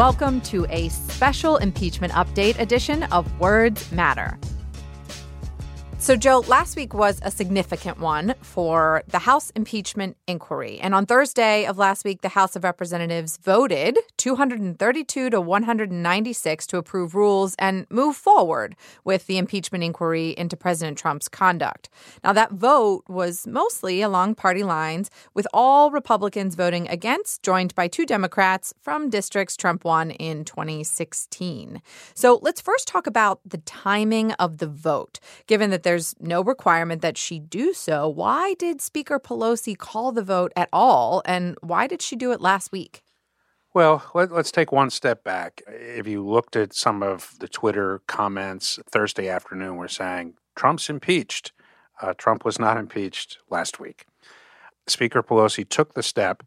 Welcome to a special impeachment update edition of Words Matter. So, Joe, last week was a significant one for the House impeachment inquiry. And on Thursday of last week, the House of Representatives voted 232 to 196 to approve rules and move forward with the impeachment inquiry into President Trump's conduct. Now, that vote was mostly along party lines, with all Republicans voting against, joined by two Democrats from districts Trump won in 2016. So, let's first talk about the timing of the vote, given that there's no requirement that she do so. Why did Speaker Pelosi call the vote at all, and why did she do it last week? Well, let, us take one step back. If you looked at some of the Twitter comments Thursday afternoon, we're saying Trump's impeached. Uh, Trump was not impeached last week. Speaker Pelosi took the step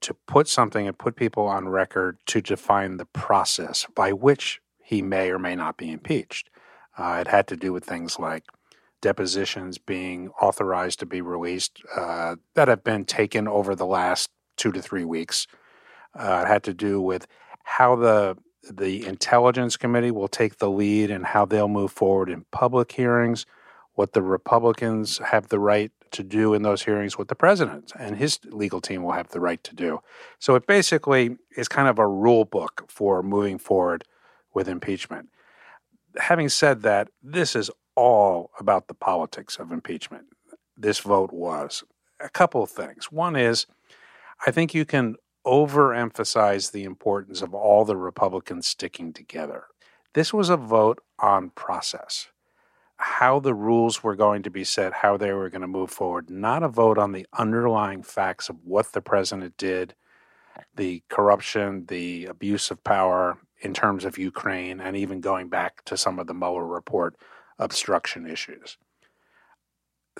to put something and put people on record to define the process by which he may or may not be impeached. Uh, it had to do with things like depositions being authorized to be released uh, that have been taken over the last two to three weeks. Uh, it had to do with how the the intelligence committee will take the lead and how they'll move forward in public hearings, what the Republicans have the right to do in those hearings, what the president and his legal team will have the right to do. So it basically is kind of a rule book for moving forward with impeachment. Having said that, this is all about the politics of impeachment. This vote was. A couple of things. One is, I think you can overemphasize the importance of all the Republicans sticking together. This was a vote on process, how the rules were going to be set, how they were going to move forward, not a vote on the underlying facts of what the president did, the corruption, the abuse of power in terms of Ukraine, and even going back to some of the Mueller report obstruction issues.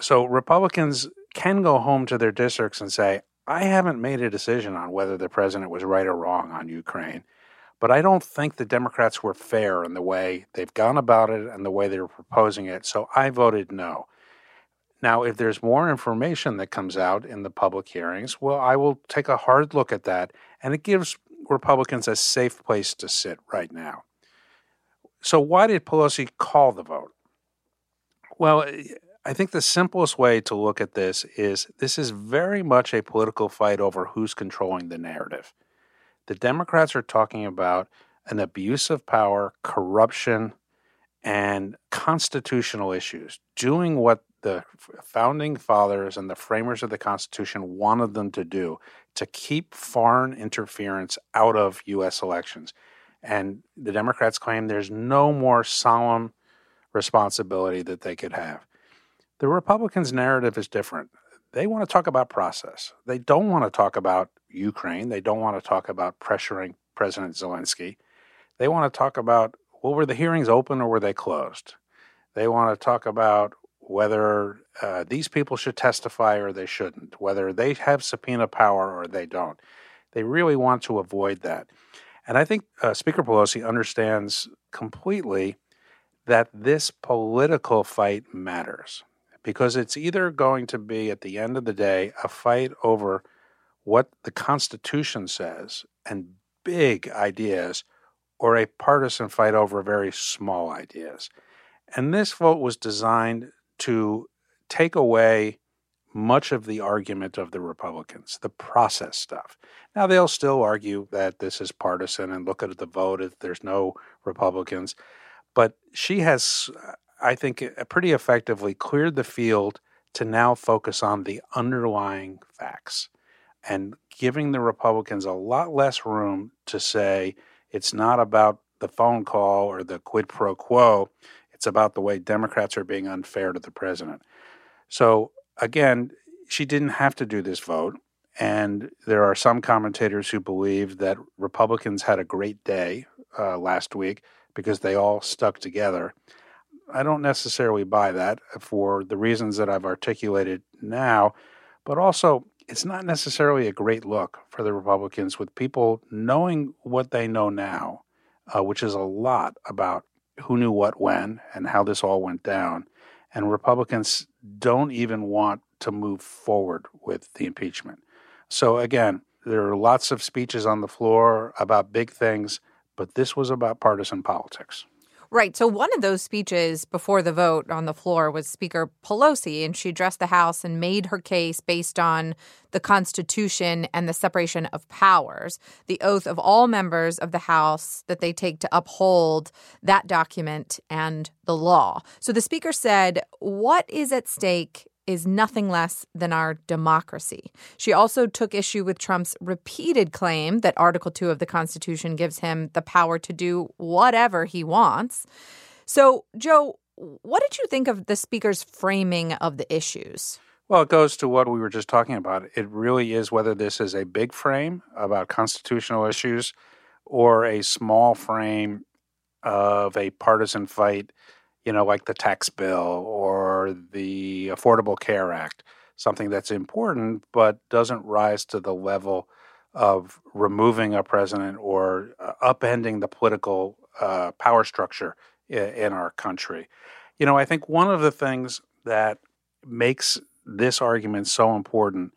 So Republicans can go home to their districts and say, I haven't made a decision on whether the president was right or wrong on Ukraine, but I don't think the Democrats were fair in the way they've gone about it and the way they were proposing it, so I voted no. Now, if there's more information that comes out in the public hearings, well, I will take a hard look at that, and it gives Republicans a safe place to sit right now. So, why did Pelosi call the vote? Well, eh, I think the simplest way to look at this is this is very much a political fight over who's controlling the narrative. The Democrats are talking about an abuse of power, corruption, and constitutional issues, doing what the founding fathers and the framers of the Constitution wanted them to do to keep foreign interference out of U.S. elections. And the Democrats claim there's no more solemn responsibility that they could have. The Republicans' narrative is different. They want to talk about process. They don't want to talk about Ukraine. They don't want to talk about pressuring President Zelensky. They want to talk about well, were the hearings open or were they closed? They want to talk about whether uh, these people should testify or they shouldn't, whether they have subpoena power or they don't. They really want to avoid that. And I think uh, Speaker Pelosi understands completely that this political fight matters because it's either going to be, at the end of the day, a fight over what the Constitution says and big ideas, or a partisan fight over very small ideas. And this vote was designed to take away much of the argument of the Republicans, the process stuff. Now, they'll still argue that this is partisan and look at the vote if there's no Republicans. But she has, I think, pretty effectively cleared the field to now focus on the underlying facts and giving the Republicans a lot less room to say it's not about the phone call or the quid pro quo. It's about the way Democrats are being unfair to the president. So, again, she didn't have to do this vote. And there are some commentators who believe that Republicans had a great day uh, last week because they all stuck together. I don't necessarily buy that for the reasons that I've articulated now, but also it's not necessarily a great look for the Republicans with people knowing what they know now, uh, which is a lot about who knew what when and how this all went down. And Republicans don't even want to move forward with the impeachment. So, again, there are lots of speeches on the floor about big things, but this was about partisan politics. Right. So one of those speeches before the vote on the floor was Speaker Pelosi, and she addressed the House and made her case based on the Constitution and the separation of powers, the oath of all members of the House that they take to uphold that document and the law. So the Speaker said, What is at stake is nothing less than our democracy. She also took issue with Trump's repeated claim that Article 2 of the Constitution gives him the power to do whatever he wants. So, Joe, what did you think of the speaker's framing of the issues? Well, it goes to what we were just talking about. It really is whether this is a big frame about constitutional issues or a small frame of a partisan fight you know, like the tax bill or the Affordable Care Act, something that's important but doesn't rise to the level of removing a president or uh, upending the political uh, power structure in, in our country. You know, I think one of the things that makes this argument so important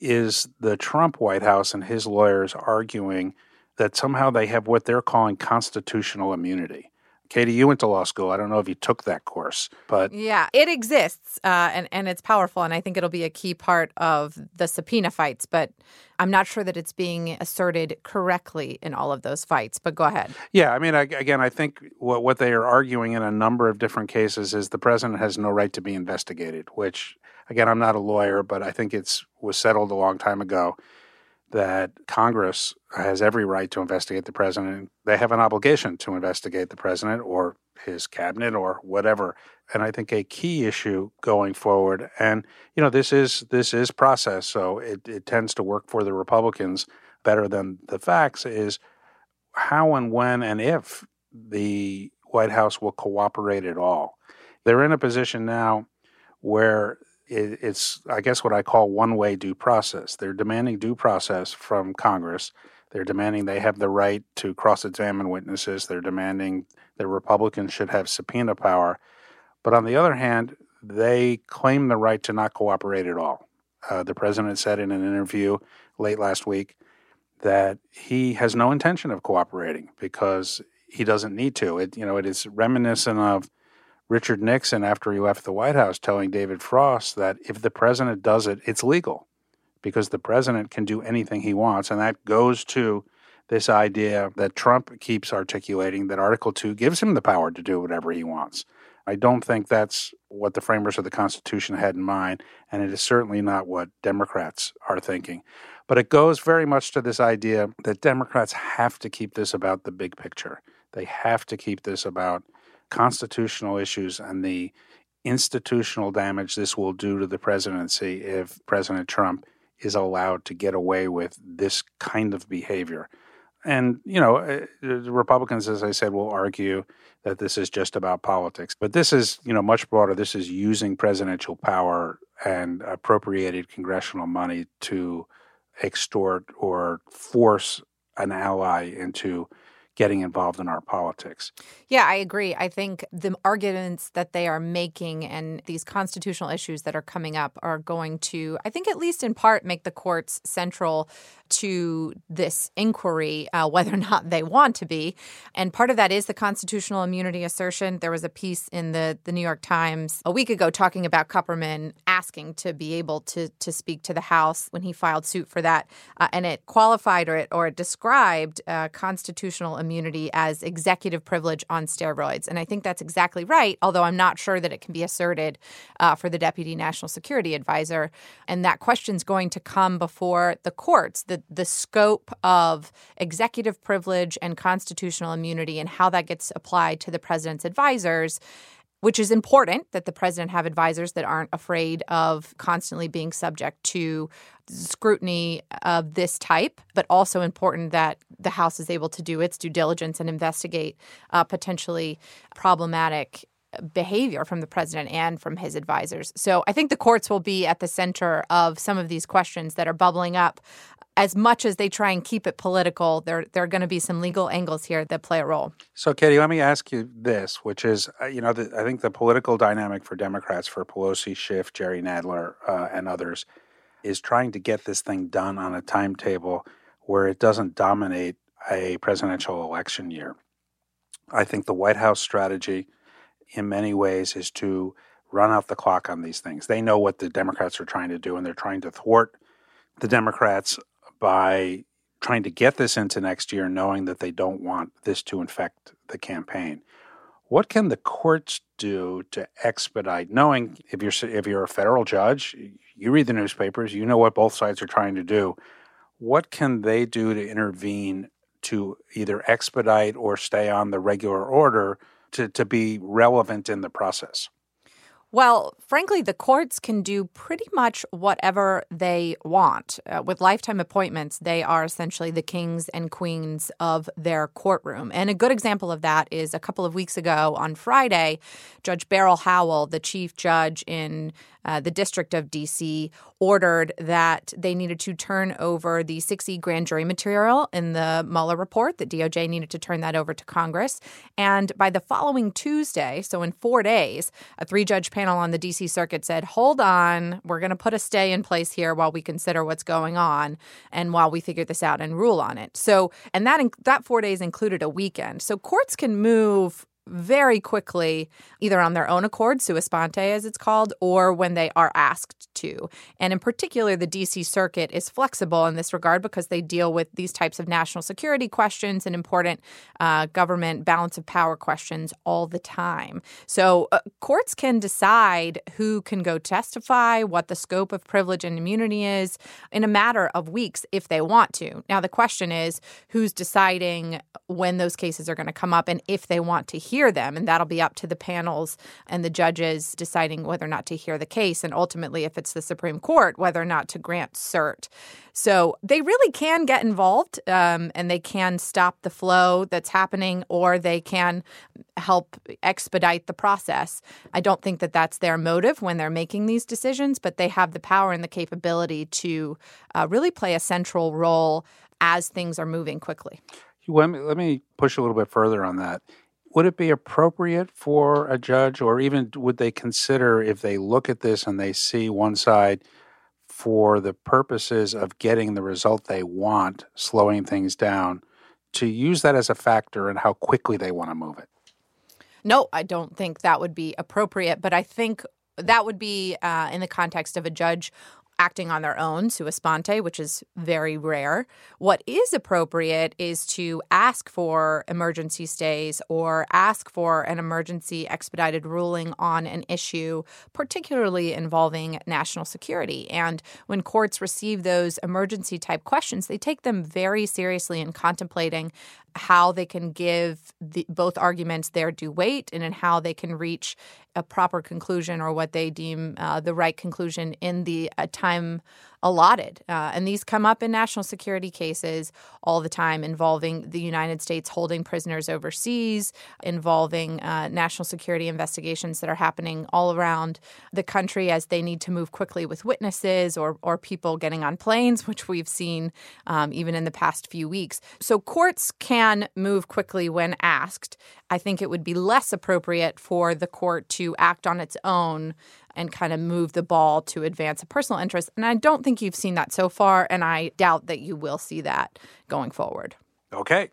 is the Trump White House and his lawyers arguing that somehow they have what they're calling constitutional immunity. Katie, you went to law school. I don't know if you took that course, but yeah, it exists uh, and and it's powerful, and I think it'll be a key part of the subpoena fights. But I'm not sure that it's being asserted correctly in all of those fights. But go ahead. Yeah, I mean, I, again, I think what what they are arguing in a number of different cases is the president has no right to be investigated. Which, again, I'm not a lawyer, but I think it's was settled a long time ago that Congress has every right to investigate the president. They have an obligation to investigate the president or his cabinet or whatever. And I think a key issue going forward, and you know, this is this is process, so it, it tends to work for the Republicans better than the facts, is how and when and if the White House will cooperate at all. They're in a position now where it's, I guess, what I call one way due process. They're demanding due process from Congress. They're demanding they have the right to cross examine witnesses. They're demanding that Republicans should have subpoena power. But on the other hand, they claim the right to not cooperate at all. Uh, the president said in an interview late last week that he has no intention of cooperating because he doesn't need to. It, you know, it is reminiscent of Richard Nixon, after he left the White House, telling David Frost that if the president does it, it's legal because the president can do anything he wants. And that goes to this idea that Trump keeps articulating that Article 2 gives him the power to do whatever he wants. I don't think that's what the framers of the Constitution had in mind, and it is certainly not what Democrats are thinking. But it goes very much to this idea that Democrats have to keep this about the big picture. They have to keep this about constitutional issues and the institutional damage this will do to the presidency if President Trump is allowed to get away with this kind of behavior. And, you know, uh, the Republicans, as I said, will argue that this is just about politics. But this is, you know, much broader. This is using presidential power and appropriated congressional money to extort or force an ally into getting involved in our politics. Yeah, I agree. I think the arguments that they are making and these constitutional issues that are coming up are going to, I think, at least in part, make the courts central to this inquiry, uh, whether or not they want to be. And part of that is the constitutional immunity assertion. There was a piece in the, the New York Times a week ago talking about Kupperman asking to be able to, to speak to the House when he filed suit for that. Uh, and it qualified or it, or it described uh, constitutional immunity as executive privilege on steroids. And I think that's exactly right, although I'm not sure that it can be asserted uh, for the Deputy National Security Advisor. And that question's going to come before the courts. The the scope of executive privilege and constitutional immunity and how that gets applied to the president's advisors which is important that the president have advisors that aren't afraid of constantly being subject to scrutiny of this type, but also important that the House is able to do its due diligence and investigate uh, potentially problematic behavior from the president and from his advisors. So I think the courts will be at the center of some of these questions that are bubbling up. As much as they try and keep it political, there there are going to be some legal angles here that play a role. So, Katie, let me ask you this, which is, uh, you know, the, I think the political dynamic for Democrats, for Pelosi, Schiff, Jerry Nadler, uh, and others, is trying to get this thing done on a timetable where it doesn't dominate a presidential election year. I think the White House strategy in many ways is to run out the clock on these things. They know what the Democrats are trying to do, and they're trying to thwart the Democrats by trying to get this into next year, knowing that they don't want this to infect the campaign. What can the courts do to expedite? Knowing if you're if you're a federal judge, you read the newspapers, you know what both sides are trying to do. What can they do to intervene to either expedite or stay on the regular order to, to be relevant in the process? Well, frankly, the courts can do pretty much whatever they want. Uh, with lifetime appointments, they are essentially the kings and queens of their courtroom. And a good example of that is a couple of weeks ago on Friday, Judge Beryl Howell, the chief judge in uh, the District of DC ordered that they needed to turn over the 6E grand jury material in the Mueller report, that DOJ needed to turn that over to Congress. And by the following Tuesday, so in four days, a three judge panel on the DC Circuit said, hold on, we're going to put a stay in place here while we consider what's going on and while we figure this out and rule on it. So, and that, that four days included a weekend. So courts can move very quickly, either on their own accord, sua sponte as it's called, or when they are asked to. And in particular, the DC Circuit is flexible in this regard because they deal with these types of national security questions and important uh, government balance of power questions all the time. So uh, courts can decide who can go testify, what the scope of privilege and immunity is in a matter of weeks if they want to. Now, the question is who's deciding when those cases are going to come up and if they want to hear hear them. And that'll be up to the panels and the judges deciding whether or not to hear the case. And ultimately, if it's the Supreme Court, whether or not to grant cert. So they really can get involved um, and they can stop the flow that's happening or they can help expedite the process. I don't think that that's their motive when they're making these decisions, but they have the power and the capability to uh, really play a central role as things are moving quickly. Let me, let me push a little bit further on that would it be appropriate for a judge, or even would they consider if they look at this and they see one side for the purposes of getting the result they want, slowing things down, to use that as a factor in how quickly they want to move it? No, I don't think that would be appropriate, but I think that would be uh, in the context of a judge acting on their own, sua sponte, which is very rare. What is appropriate is to ask for emergency stays or ask for an emergency expedited ruling on an issue, particularly involving national security. And when courts receive those emergency type questions, they take them very seriously in contemplating how they can give the, both arguments their due weight and in how they can reach a proper conclusion or what they deem uh, the right conclusion in the uh, time allotted. Uh, and these come up in national security cases all the time involving the United States holding prisoners overseas, involving uh, national security investigations that are happening all around the country as they need to move quickly with witnesses or, or people getting on planes, which we've seen um, even in the past few weeks. So courts can move quickly when asked. I think it would be less appropriate for the court to act on its own and kind of move the ball to advance a personal interest. And I don't think you've seen that so far, and I doubt that you will see that going forward. Okay.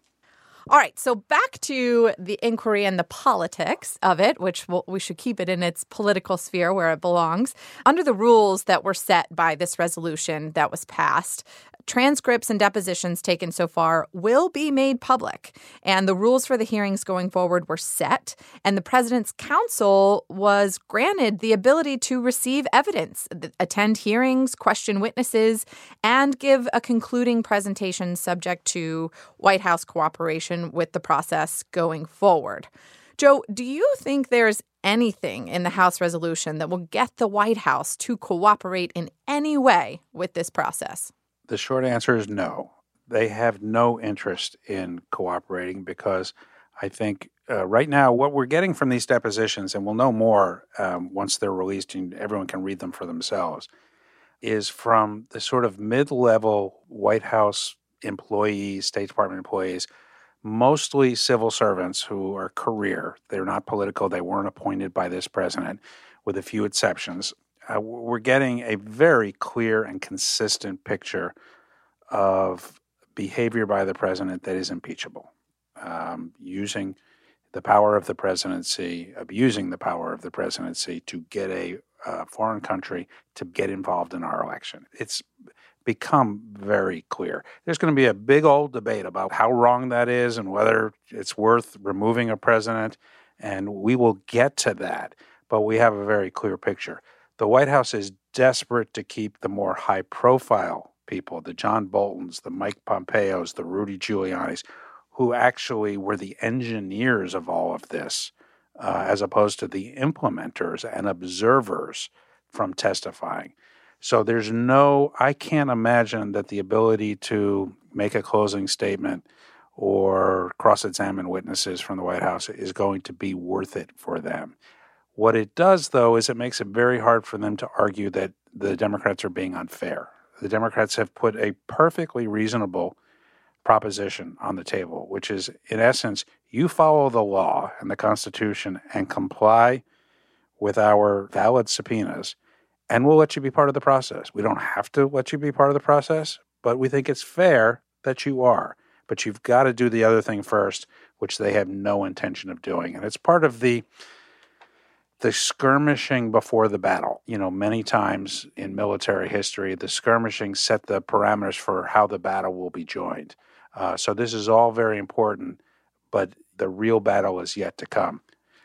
All right, so back to the inquiry and the politics of it, which we'll, we should keep it in its political sphere where it belongs. Under the rules that were set by this resolution that was passed, transcripts and depositions taken so far will be made public. And the rules for the hearings going forward were set. And the president's counsel was granted the ability to receive evidence, attend hearings, question witnesses, and give a concluding presentation subject to White House cooperation with the process going forward. Joe, do you think there's anything in the House resolution that will get the White House to cooperate in any way with this process? The short answer is no. They have no interest in cooperating because I think uh, right now what we're getting from these depositions, and we'll know more um, once they're released and everyone can read them for themselves, is from the sort of mid level White House employees, State Department employees, mostly civil servants who are career. They're not political, they weren't appointed by this president, with a few exceptions. Uh, we're getting a very clear and consistent picture of behavior by the president that is impeachable, um, using the power of the presidency, abusing the power of the presidency to get a uh, foreign country to get involved in our election. It's become very clear. There's going to be a big old debate about how wrong that is and whether it's worth removing a president, and we will get to that. But we have a very clear picture. The White House is desperate to keep the more high profile people, the John Boltons, the Mike Pompeos, the Rudy Giulianis, who actually were the engineers of all of this, uh, as opposed to the implementers and observers from testifying. So there's no, I can't imagine that the ability to make a closing statement or cross examine witnesses from the White House is going to be worth it for them. What it does, though, is it makes it very hard for them to argue that the Democrats are being unfair. The Democrats have put a perfectly reasonable proposition on the table, which is, in essence, you follow the law and the Constitution and comply with our valid subpoenas, and we'll let you be part of the process. We don't have to let you be part of the process, but we think it's fair that you are. But you've got to do the other thing first, which they have no intention of doing. And it's part of the the skirmishing before the battle. You know, many times in military history, the skirmishing set the parameters for how the battle will be joined. Uh, so this is all very important, but the real battle is yet to come.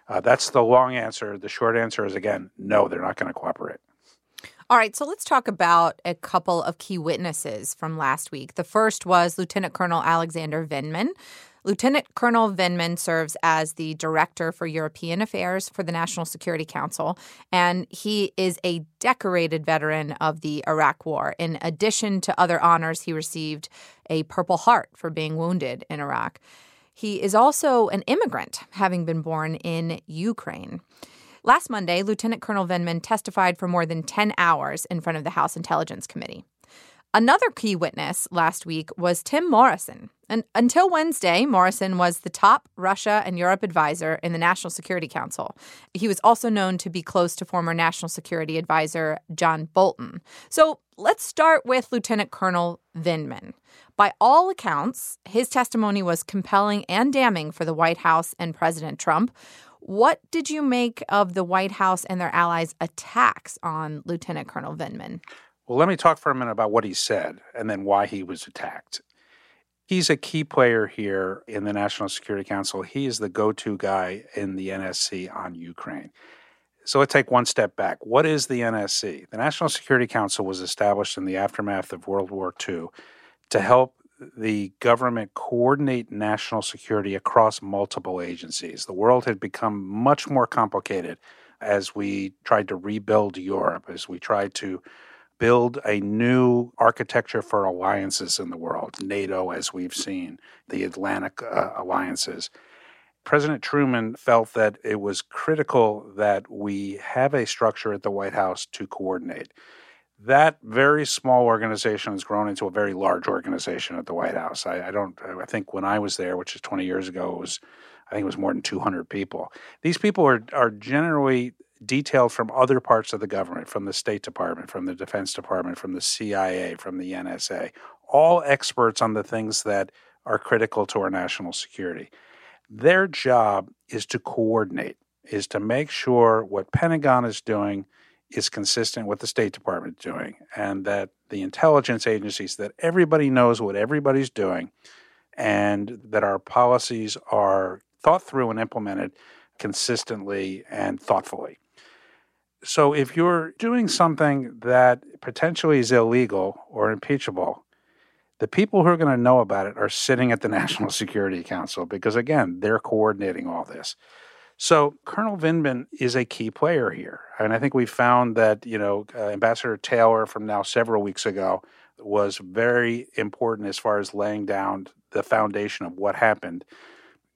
Uh, that's the long answer. The short answer is again, no, they're not going to cooperate. All right, so let's talk about a couple of key witnesses from last week. The first was Lieutenant Colonel Alexander Vindman. Lieutenant Colonel Vindman serves as the Director for European Affairs for the National Security Council, and he is a decorated veteran of the Iraq War. In addition to other honors, he received a Purple Heart for being wounded in Iraq. He is also an immigrant, having been born in Ukraine. Last Monday, Lieutenant Colonel Vindman testified for more than 10 hours in front of the House Intelligence Committee. Another key witness last week was Tim Morrison. And until Wednesday, Morrison was the top Russia and Europe advisor in the National Security Council. He was also known to be close to former National Security Advisor John Bolton. So let's start with Lieutenant Colonel Vindman. By all accounts, his testimony was compelling and damning for the White House and President Trump. What did you make of the White House and their allies' attacks on Lieutenant Colonel Vindman? Well, let me talk for a minute about what he said and then why he was attacked. He's a key player here in the National Security Council. He is the go to guy in the NSC on Ukraine. So let's take one step back. What is the NSC? The National Security Council was established in the aftermath of World War II to help the government coordinate national security across multiple agencies. The world had become much more complicated as we tried to rebuild Europe, as we tried to build a new architecture for alliances in the world, NATO, as we've seen, the Atlantic uh, alliances. President Truman felt that it was critical that we have a structure at the White House to coordinate. That very small organization has grown into a very large organization at the White House. I, I don't. I think when I was there, which is 20 years ago, it was I think it was more than 200 people. These people are are generally detailed from other parts of the government, from the State Department, from the Defense Department, from the CIA, from the NSA, all experts on the things that are critical to our national security. Their job is to coordinate, is to make sure what Pentagon is doing is consistent with the State Department doing, and that the intelligence agencies, that everybody knows what everybody's doing, and that our policies are thought through and implemented consistently and thoughtfully. So if you're doing something that potentially is illegal or impeachable, the people who are going to know about it are sitting at the National Security Council because, again, they're coordinating all this. So Colonel Vindman is a key player here. And I think we found that, you know, uh, Ambassador Taylor from now several weeks ago was very important as far as laying down the foundation of what happened.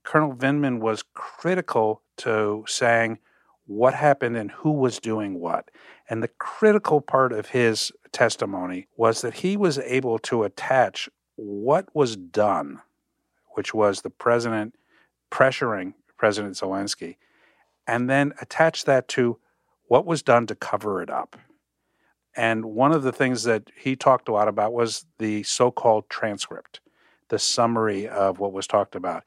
Colonel Vindman was critical to saying what happened and who was doing what. And the critical part of his testimony was that he was able to attach what was done, which was the president pressuring President Zelensky, and then attach that to what was done to cover it up. And one of the things that he talked a lot about was the so called transcript, the summary of what was talked about.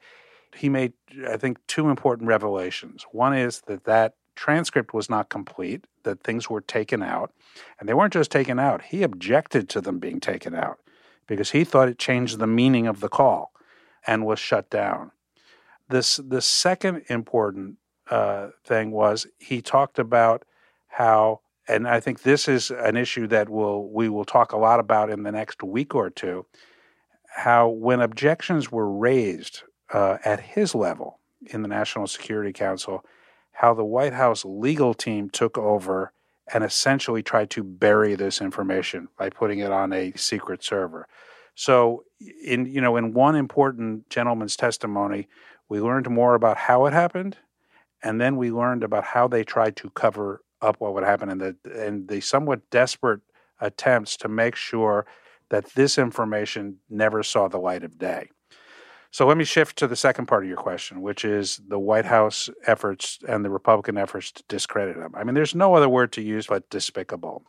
He made, I think, two important revelations. One is that that transcript was not complete, that things were taken out. And they weren't just taken out, he objected to them being taken out because he thought it changed the meaning of the call and was shut down. This the second important uh, thing was he talked about how, and I think this is an issue that will we will talk a lot about in the next week or two. How when objections were raised uh, at his level in the National Security Council, how the White House legal team took over and essentially tried to bury this information by putting it on a secret server. So, in you know, in one important gentleman's testimony, we learned more about how it happened, and then we learned about how they tried to cover up what would happen and the and the somewhat desperate attempts to make sure that this information never saw the light of day. So let me shift to the second part of your question, which is the White House efforts and the Republican efforts to discredit him. I mean, there's no other word to use but despicable.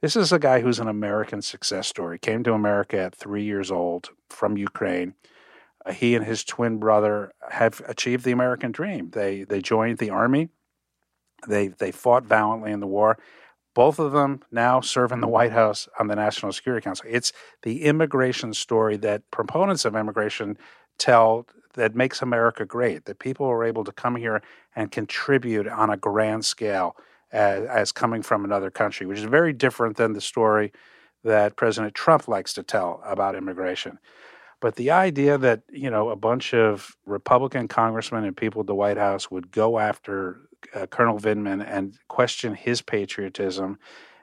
This is a guy who's an American success story. Came to America at three years old from Ukraine uh, he and his twin brother have achieved the American dream. They they joined the army. They they fought valiantly in the war. Both of them now serve in the White House on the National Security Council. It's the immigration story that proponents of immigration tell that makes America great. That people are able to come here and contribute on a grand scale as, as coming from another country, which is very different than the story that President Trump likes to tell about immigration. But the idea that, you know, a bunch of Republican congressmen and people at the White House would go after uh, Colonel Vindman and question his patriotism,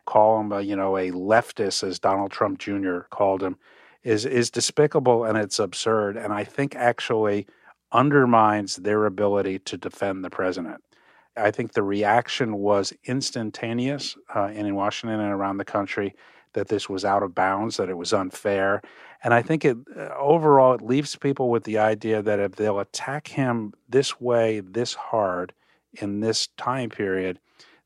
call him, a, you know, a leftist, as Donald Trump Jr. called him, is is despicable and it's absurd. And I think actually undermines their ability to defend the president. I think the reaction was instantaneous uh, in Washington and around the country that this was out of bounds, that it was unfair. And I think it uh, overall it leaves people with the idea that if they'll attack him this way, this hard, in this time period,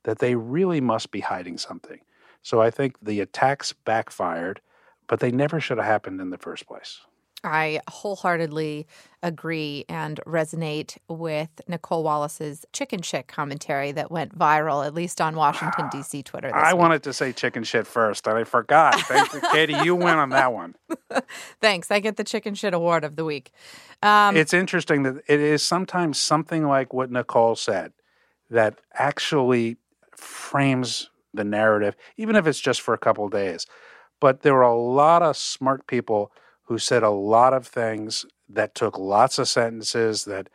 that they really must be hiding something. So I think the attacks backfired, but they never should have happened in the first place. I wholeheartedly agree and resonate with Nicolle Wallace's chicken shit commentary that went viral, at least on Washington, D.C. Twitter. I week. wanted to say chicken shit first, and I forgot. Thank you, Katie. You win on that one. Thanks. I get the chicken shit award of the week. Um, it's interesting that it is sometimes something like what Nicolle said that actually frames the narrative, even if it's just for a couple days. But there were a lot of smart people who said a lot of things that took lots of sentences that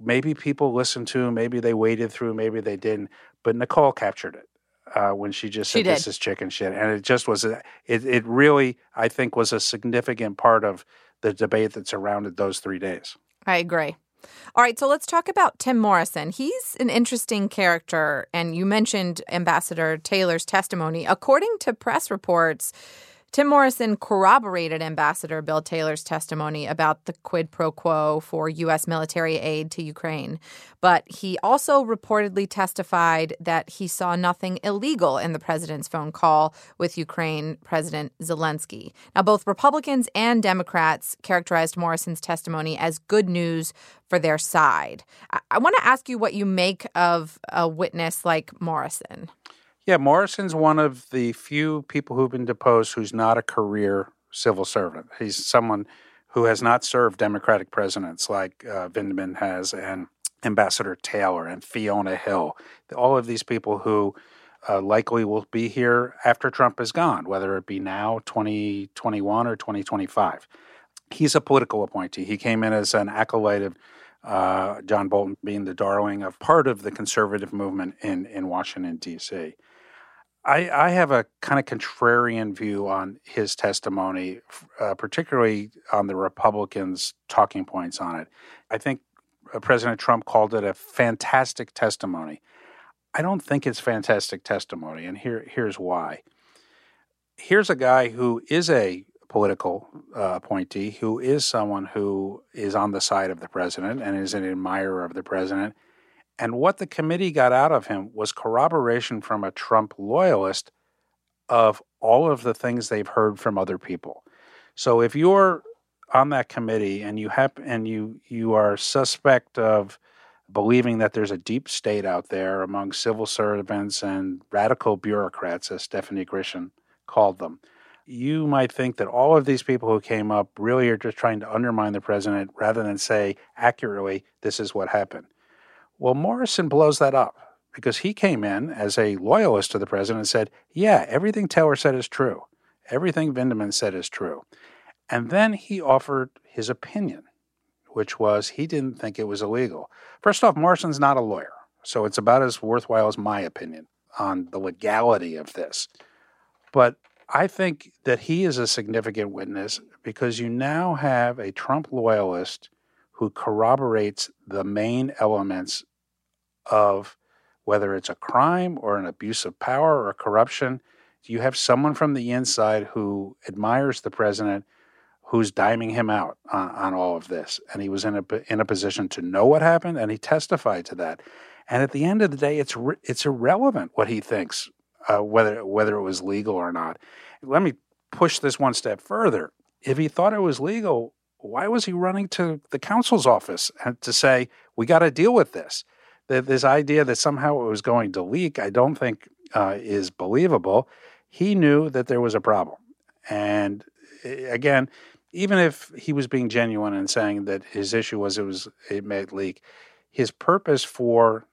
maybe people listened to, maybe they waded through, maybe they didn't. But Nicolle captured it uh, when she just said, she "This is chicken shit," and it just was. A, it it really, I think, was a significant part of the debate that surrounded those three days. I agree. All right, so let's talk about Tim Morrison. He's an interesting character, and you mentioned Ambassador Taylor's testimony. According to press reports, Tim Morrison corroborated Ambassador Bill Taylor's testimony about the quid pro quo for U.S. military aid to Ukraine. But he also reportedly testified that he saw nothing illegal in the president's phone call with Ukraine President Zelensky. Now, both Republicans and Democrats characterized Morrison's testimony as good news for their side. I, I want to ask you what you make of a witness like Morrison. Yeah, Morrison's one of the few people who've been deposed who's not a career civil servant. He's someone who has not served Democratic presidents like uh, Vindman has and Ambassador Taylor and Fiona Hill. All of these people who uh, likely will be here after Trump is gone, whether it be now, 2021, or 2025. He's a political appointee. He came in as an acolyte of uh, John Bolton being the darling of part of the conservative movement in, in Washington, D.C. I, I have a kind of contrarian view on his testimony, uh, particularly on the Republicans' talking points on it. I think uh, President Trump called it a fantastic testimony. I don't think it's fantastic testimony, and here here's why. Here's a guy who is a political uh, appointee, who is someone who is on the side of the president and is an admirer of the president, and what the committee got out of him was corroboration from a Trump loyalist of all of the things they've heard from other people. So if you're on that committee and you have and you you are suspect of believing that there's a deep state out there among civil servants and radical bureaucrats, as Stephanie Grisham called them, you might think that all of these people who came up really are just trying to undermine the president rather than say accurately, this is what happened. Well, Morrison blows that up because he came in as a loyalist to the president and said, Yeah, everything Taylor said is true. Everything Vindman said is true. And then he offered his opinion, which was he didn't think it was illegal. First off, Morrison's not a lawyer, so it's about as worthwhile as my opinion on the legality of this. But I think that he is a significant witness because you now have a Trump loyalist who corroborates the main elements of whether it's a crime or an abuse of power or corruption. You have someone from the inside who admires the president, who's diming him out on, on all of this, and he was in a in a position to know what happened, and he testified to that. And at the end of the day, it's it's irrelevant what he thinks, uh, whether whether it was legal or not. Let me push this one step further. If he thought it was legal, why was he running to the counsel's office to say, we got to deal with this? That This idea that somehow it was going to leak, I don't think uh, is believable. He knew that there was a problem. And again, even if he was being genuine and saying that his issue was it was it may leak, his purpose for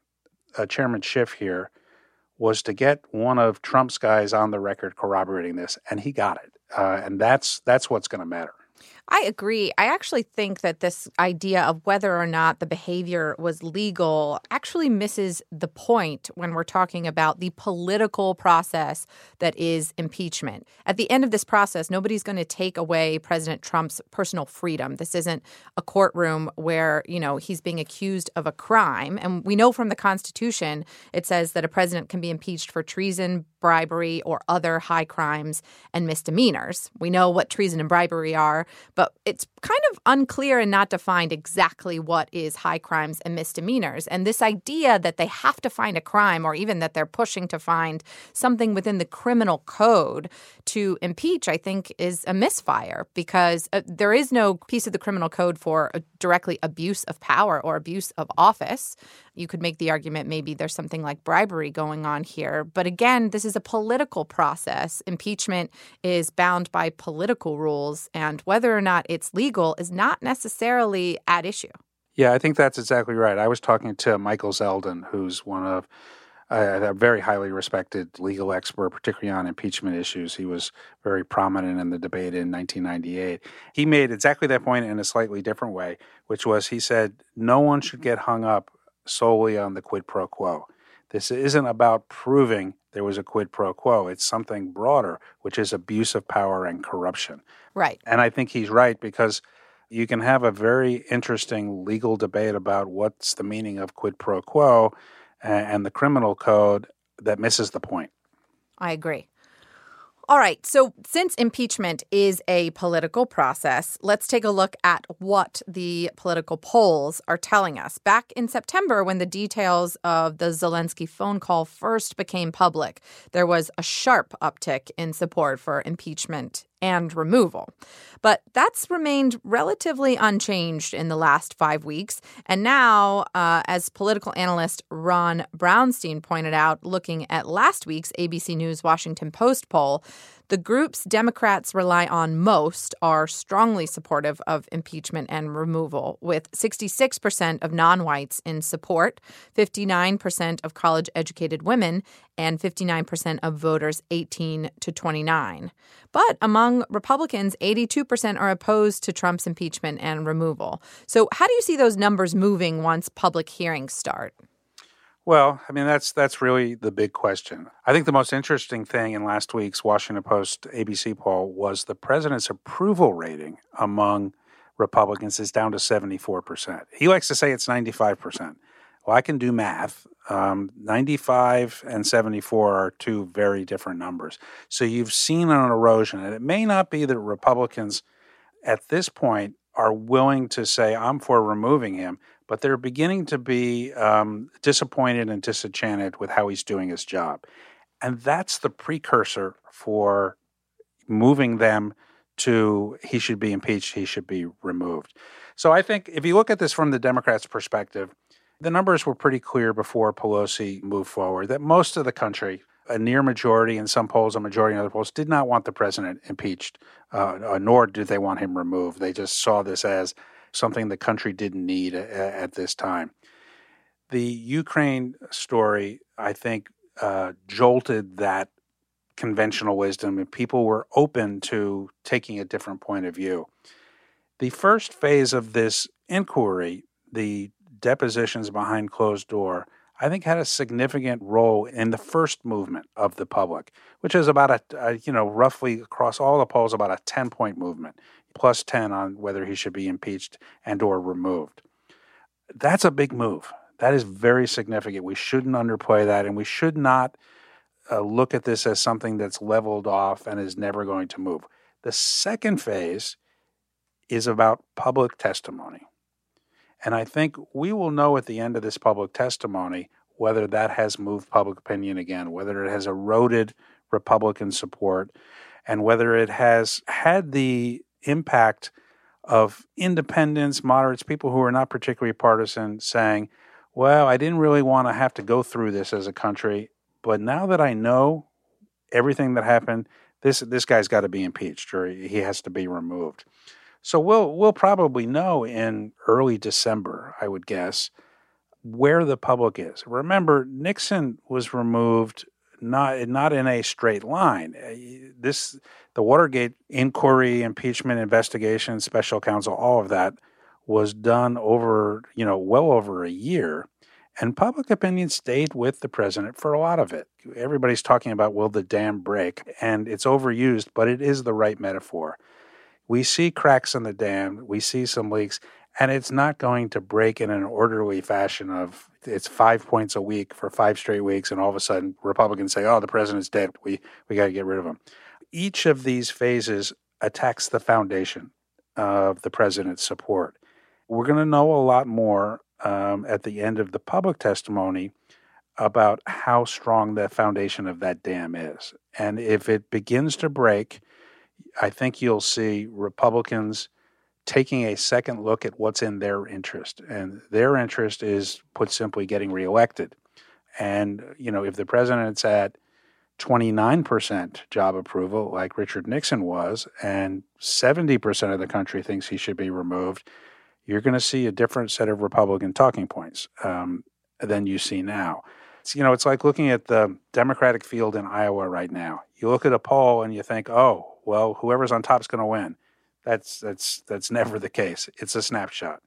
uh, Chairman Schiff here was to get one of Trump's guys on the record corroborating this, and he got it. Uh, and that's that's what's going to matter. I agree. I actually think that this idea of whether or not the behavior was legal actually misses the point when we're talking about the political process that is impeachment. At the end of this process, nobody's going to take away President Trump's personal freedom. This isn't a courtroom where, you know, he's being accused of a crime. And we know from the Constitution, it says that a president can be impeached for treason, bribery, or other high crimes and misdemeanors. We know what treason and bribery are, but it's kind of unclear and not defined exactly what is high crimes and misdemeanors. And this idea that they have to find a crime or even that they're pushing to find something within the criminal code to impeach, I think, is a misfire because uh, there is no piece of the criminal code for directly abuse of power or abuse of office. You could make the argument maybe there's something like bribery going on here. But again, this is a political process. Impeachment is bound by political rules, and whether or not it's legal is not necessarily at issue. Yeah, I think that's exactly right. I was talking to Michael Zeldin, who's one of uh, a very highly respected legal expert, particularly on impeachment issues. He was very prominent in the debate in 1998. He made exactly that point in a slightly different way, which was he said, no one should get hung up solely on the quid pro quo. This isn't about proving there was a quid pro quo. It's something broader, which is abuse of power and corruption. Right. And I think he's right because you can have a very interesting legal debate about what's the meaning of quid pro quo and the criminal code that misses the point. I agree. All right. So, since impeachment is a political process, let's take a look at what the political polls are telling us. Back in September, when the details of the Zelensky phone call first became public, there was a sharp uptick in support for impeachment and removal. But that's remained relatively unchanged in the last five weeks. And now, uh, as political analyst Ron Brownstein pointed out, looking at last week's ABC News Washington Post poll, The groups Democrats rely on most are strongly supportive of impeachment and removal, with 66% of non whites in support, 59% of college educated women, and 59% of voters 18 to 29. But among Republicans, 82% are opposed to Trump's impeachment and removal. So, how do you see those numbers moving once public hearings start? Well, I mean that's that's really the big question. I think the most interesting thing in last week's Washington Post ABC poll was the president's approval rating among Republicans is down to 74%. He likes to say it's 95%. Well, I can do math. Um, 95 and 74 are two very different numbers. So you've seen an erosion, and it may not be that Republicans at this point are willing to say, I'm for removing him, but they're beginning to be um, disappointed and disenchanted with how he's doing his job. And that's the precursor for moving them to he should be impeached, he should be removed. So I think if you look at this from the Democrats' perspective, the numbers were pretty clear before Pelosi moved forward that most of the country, a near majority in some polls, a majority in other polls, did not want the president impeached, uh, uh nor did they want him removed. They just saw this as something the country didn't need at, at this time. The Ukraine story, I think, uh, jolted that conventional wisdom, and people were open to taking a different point of view. The first phase of this inquiry, the depositions behind closed door, I think had a significant role in the first movement of the public, which is about a, a, you know roughly across all the polls about a 10 point movement plus 10 on whether he should be impeached and or removed. That's a big move. That is very significant. We shouldn't underplay that and we should not uh, look at this as something that's leveled off and is never going to move. The second phase is about public testimony. And I think we will know at the end of this public testimony whether that has moved public opinion again, whether it has eroded Republican support, and whether it has had the impact of independents, moderates, people who are not particularly partisan saying, well, I didn't really want to have to go through this as a country, but now that I know everything that happened, this this guy's got to be impeached or he has to be removed. So we'll we'll probably know in early December, I would guess, where the public is. Remember, Nixon was removed not not in a straight line. Uh, this the Watergate inquiry, impeachment investigation, special counsel, all of that was done over, you know, well over a year. And public opinion stayed with the president for a lot of it. Everybody's talking about will the dam break, and it's overused, but it is the right metaphor. We see cracks in the dam, we see some leaks, and it's not going to break in an orderly fashion of it's five points a week for five straight weeks, and all of a sudden Republicans say, "Oh, the president's dead. We we got to get rid of him." Each of these phases attacks the foundation of the president's support. We're going to know a lot more um, at the end of the public testimony about how strong the foundation of that dam is, and if it begins to break, I think you'll see Republicans taking a second look at what's in their interest. And their interest is, put simply, getting reelected. And, you know, if the president's at 29% job approval, like Richard Nixon was, and 70% of the country thinks he should be removed, you're going to see a different set of Republican talking points um, than you see now. It's, you know, it's like looking at the Democratic field in Iowa right now. You look at a poll and you think, oh, well, whoever's on top is going to win. That's that's that's never the case. It's a snapshot.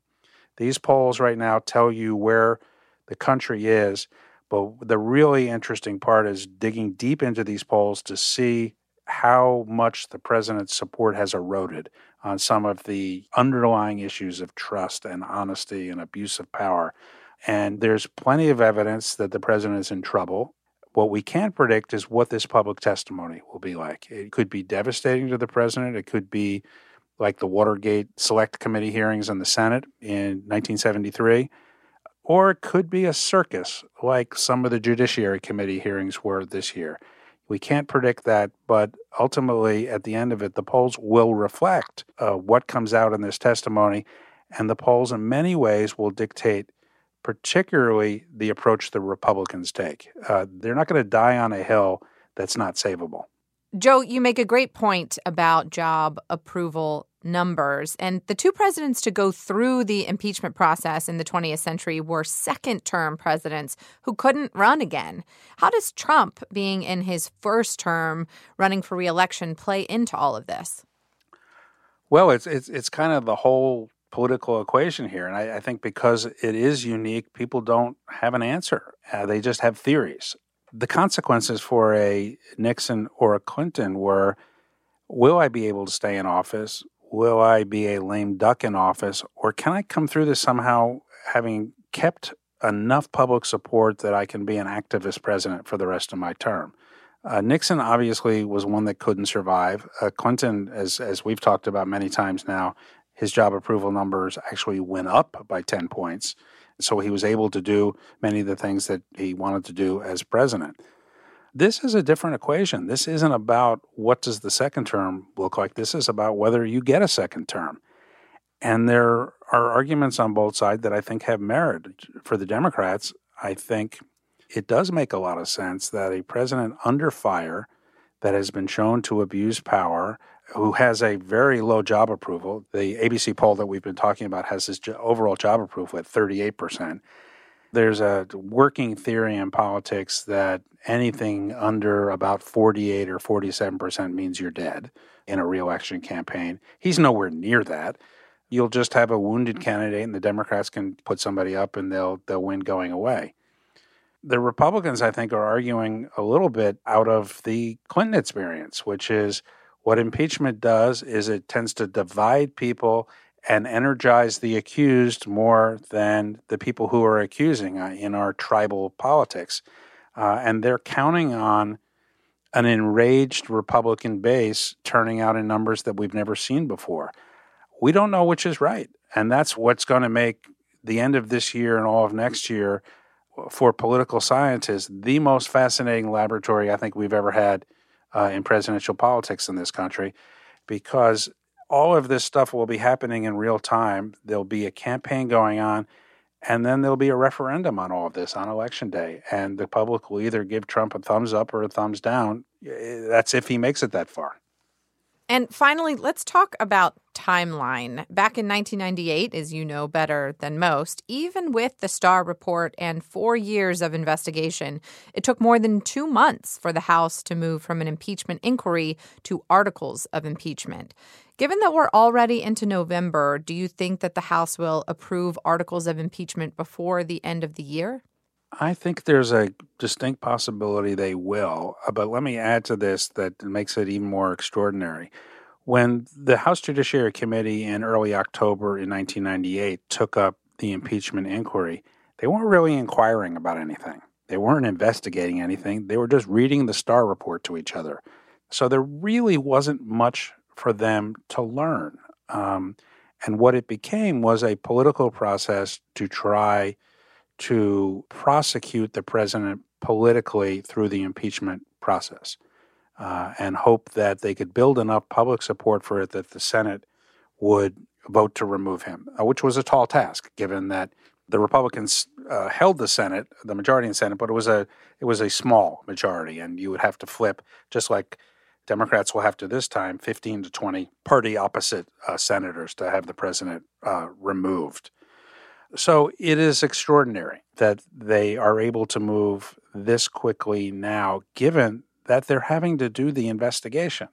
These polls right now tell you where the country is, but the really interesting part is digging deep into these polls to see how much the president's support has eroded on some of the underlying issues of trust and honesty and abuse of power. And there's plenty of evidence that the president is in trouble. What we can't predict is what this public testimony will be like. It could be devastating to the president. It could be like the Watergate Select Committee hearings in the Senate in 1973, or it could be a circus like some of the Judiciary Committee hearings were this year. We can't predict that, but ultimately, at the end of it, the polls will reflect uh, what comes out in this testimony, and the polls, in many ways, will dictate, particularly the approach the Republicans take. Uh, they're not going to die on a hill that's not savable. Joe, you make a great point about job approval numbers. And the two presidents to go through the impeachment process in the 20th century were second term presidents who couldn't run again. How does Trump, being in his first term running for reelection, play into all of this? Well, it's it's it's kind of the whole political equation here, and I, I think because it is unique, people don't have an answer. Uh, they just have theories. The consequences for a Nixon or a Clinton were: Will I be able to stay in office? will I be a lame duck in office, or can I come through this somehow having kept enough public support that I can be an activist president for the rest of my term? Uh, Nixon obviously was one that couldn't survive. Uh, Clinton, as as we've talked about many times now, his job approval numbers actually went up by ten points, so he was able to do many of the things that he wanted to do as president. This is a different equation. This isn't about what does the second term look like. This is about whether you get a second term. And there are arguments on both sides that I think have merit. For the Democrats, I think it does make a lot of sense that a president under fire that has been shown to abuse power, who has a very low job approval, the ABC poll that we've been talking about has his overall job approval at 38%. There's a working theory in politics that anything under about 48 or 47% means you're dead in a reelection campaign. He's nowhere near that. You'll just have a wounded candidate and the Democrats can put somebody up and they'll they'll win going away. The Republicans I think are arguing a little bit out of the Clinton experience, which is what impeachment does is it tends to divide people and energize the accused more than the people who are accusing uh, in our tribal politics. Uh, and they're counting on an enraged Republican base turning out in numbers that we've never seen before. We don't know which is right. And that's what's going to make the end of this year and all of next year for political scientists the most fascinating laboratory I think we've ever had uh, in presidential politics in this country because all of this stuff will be happening in real time. There'll be a campaign going on, and then there'll be a referendum on all of this on election day. And the public will either give Trump a thumbs up or a thumbs down. That's if he makes it that far. And finally, let's talk about timeline. Back in 1998, as you know better than most, even with the Starr report and four years of investigation, it took more than two months for the House to move from an impeachment inquiry to articles of impeachment. Given that we're already into November, do you think that the House will approve articles of impeachment before the end of the year? I think there's a distinct possibility they will, uh, but let me add to this that makes it even more extraordinary. When the House Judiciary Committee in early October in 1998 took up the impeachment inquiry, they weren't really inquiring about anything. They weren't investigating anything. They were just reading the Starr report to each other. So there really wasn't much for them to learn. Um, and what it became was a political process to try to prosecute the president politically through the impeachment process uh, and hope that they could build enough public support for it that the Senate would vote to remove him, uh, which was a tall task given that the Republicans uh, held the Senate, the majority in Senate, but it was a it was a small majority, and you would have to flip just like Democrats will have to this time 15 to 20 party opposite uh, senators to have the president uh, removed. So it is extraordinary that they are able to move this quickly now, given that they're having to do the investigation.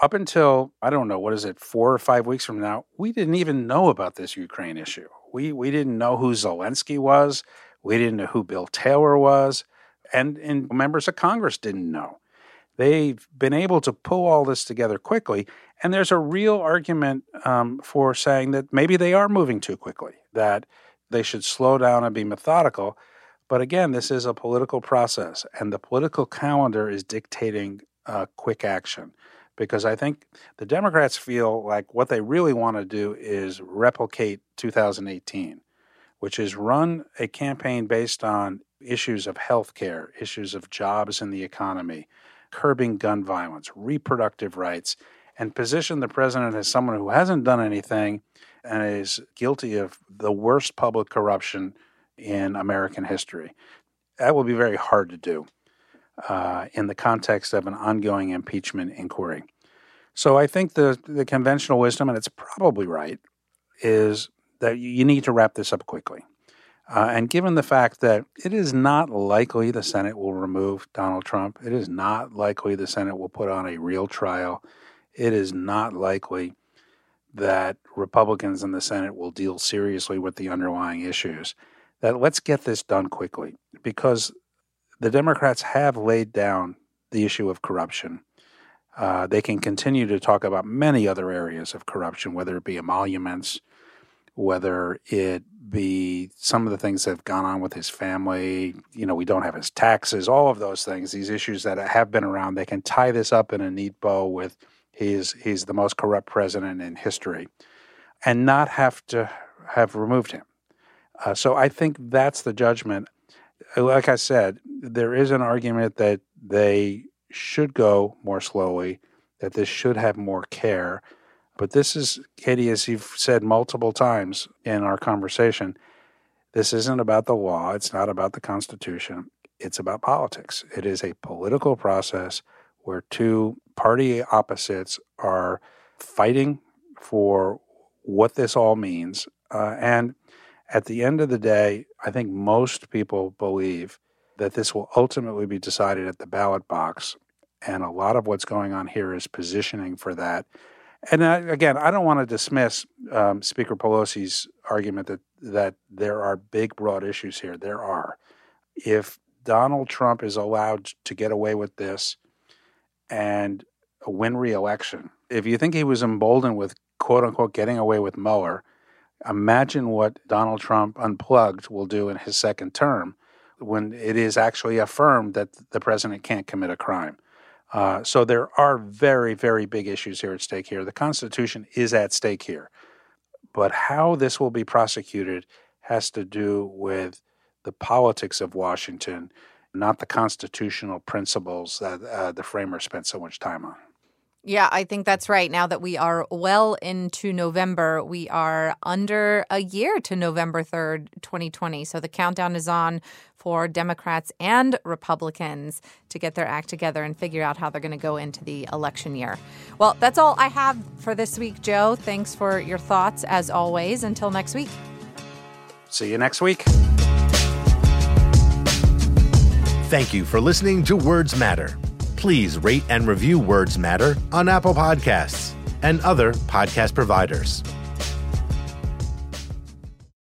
Up until, I don't know, what is it, four or five weeks from now, we didn't even know about this Ukraine issue. We, we didn't know who Zelensky was. We didn't know who Bill Taylor was. And, and members of Congress didn't know. They've been able to pull all this together quickly. And there's a real argument um, for saying that maybe they are moving too quickly, that they should slow down and be methodical. But again, this is a political process, and the political calendar is dictating uh, quick action. Because I think the Democrats feel like what they really want to do is replicate 2018, which is run a campaign based on issues of health care, issues of jobs in the economy, curbing gun violence, reproductive rights, and position the president as someone who hasn't done anything and is guilty of the worst public corruption in American history. That will be very hard to do. uh, in the context of an ongoing impeachment inquiry. So I think the, the conventional wisdom, and it's probably right, is that you need to wrap this up quickly. Uh, and given the fact that it is not likely the Senate will remove Donald Trump, it is not likely the Senate will put on a real trial, it is not likely that Republicans in the Senate will deal seriously with the underlying issues, that let's get this done quickly because the Democrats have laid down the issue of corruption. Uh, they can continue to talk about many other areas of corruption, whether it be emoluments, whether it be some of the things that have gone on with his family. You know, we don't have his taxes, all of those things, these issues that have been around. They can tie this up in a neat bow with he's he's the most corrupt president in history, and not have to have removed him. Uh, so I think that's the judgment. Like I said, there is an argument that they should go more slowly, that this should have more care but this is, Katie, as you've said multiple times in our conversation, this isn't about the law. It's not about the Constitution. It's about politics. It is a political process where two party opposites are fighting for what this all means. Uh, and at the end of the day, I think most people believe that this will ultimately be decided at the ballot box. And a lot of what's going on here is positioning for that. And I, again, I don't want to dismiss um, Speaker Pelosi's argument that that there are big, broad issues here. There are. If Donald Trump is allowed to get away with this and win re-election, if you think he was emboldened with quote unquote getting away with Mueller, imagine what Donald Trump unplugged will do in his second term when it is actually affirmed that the president can't commit a crime. Uh, so there are very, very big issues here at stake here. The Constitution is at stake here. But how this will be prosecuted has to do with the politics of Washington, not the constitutional principles that uh, the framers spent so much time on. Yeah, I think that's right. Now that we are well into November, we are under a year to November 3rd, 2020. So the countdown is on for Democrats and Republicans to get their act together and figure out how they're going to go into the election year. Well, that's all I have for this week, Joe. Thanks for your thoughts as always. Until next week. See you next week. Thank you for listening to Words Matter please rate and review Words Matter on Apple Podcasts and other podcast providers.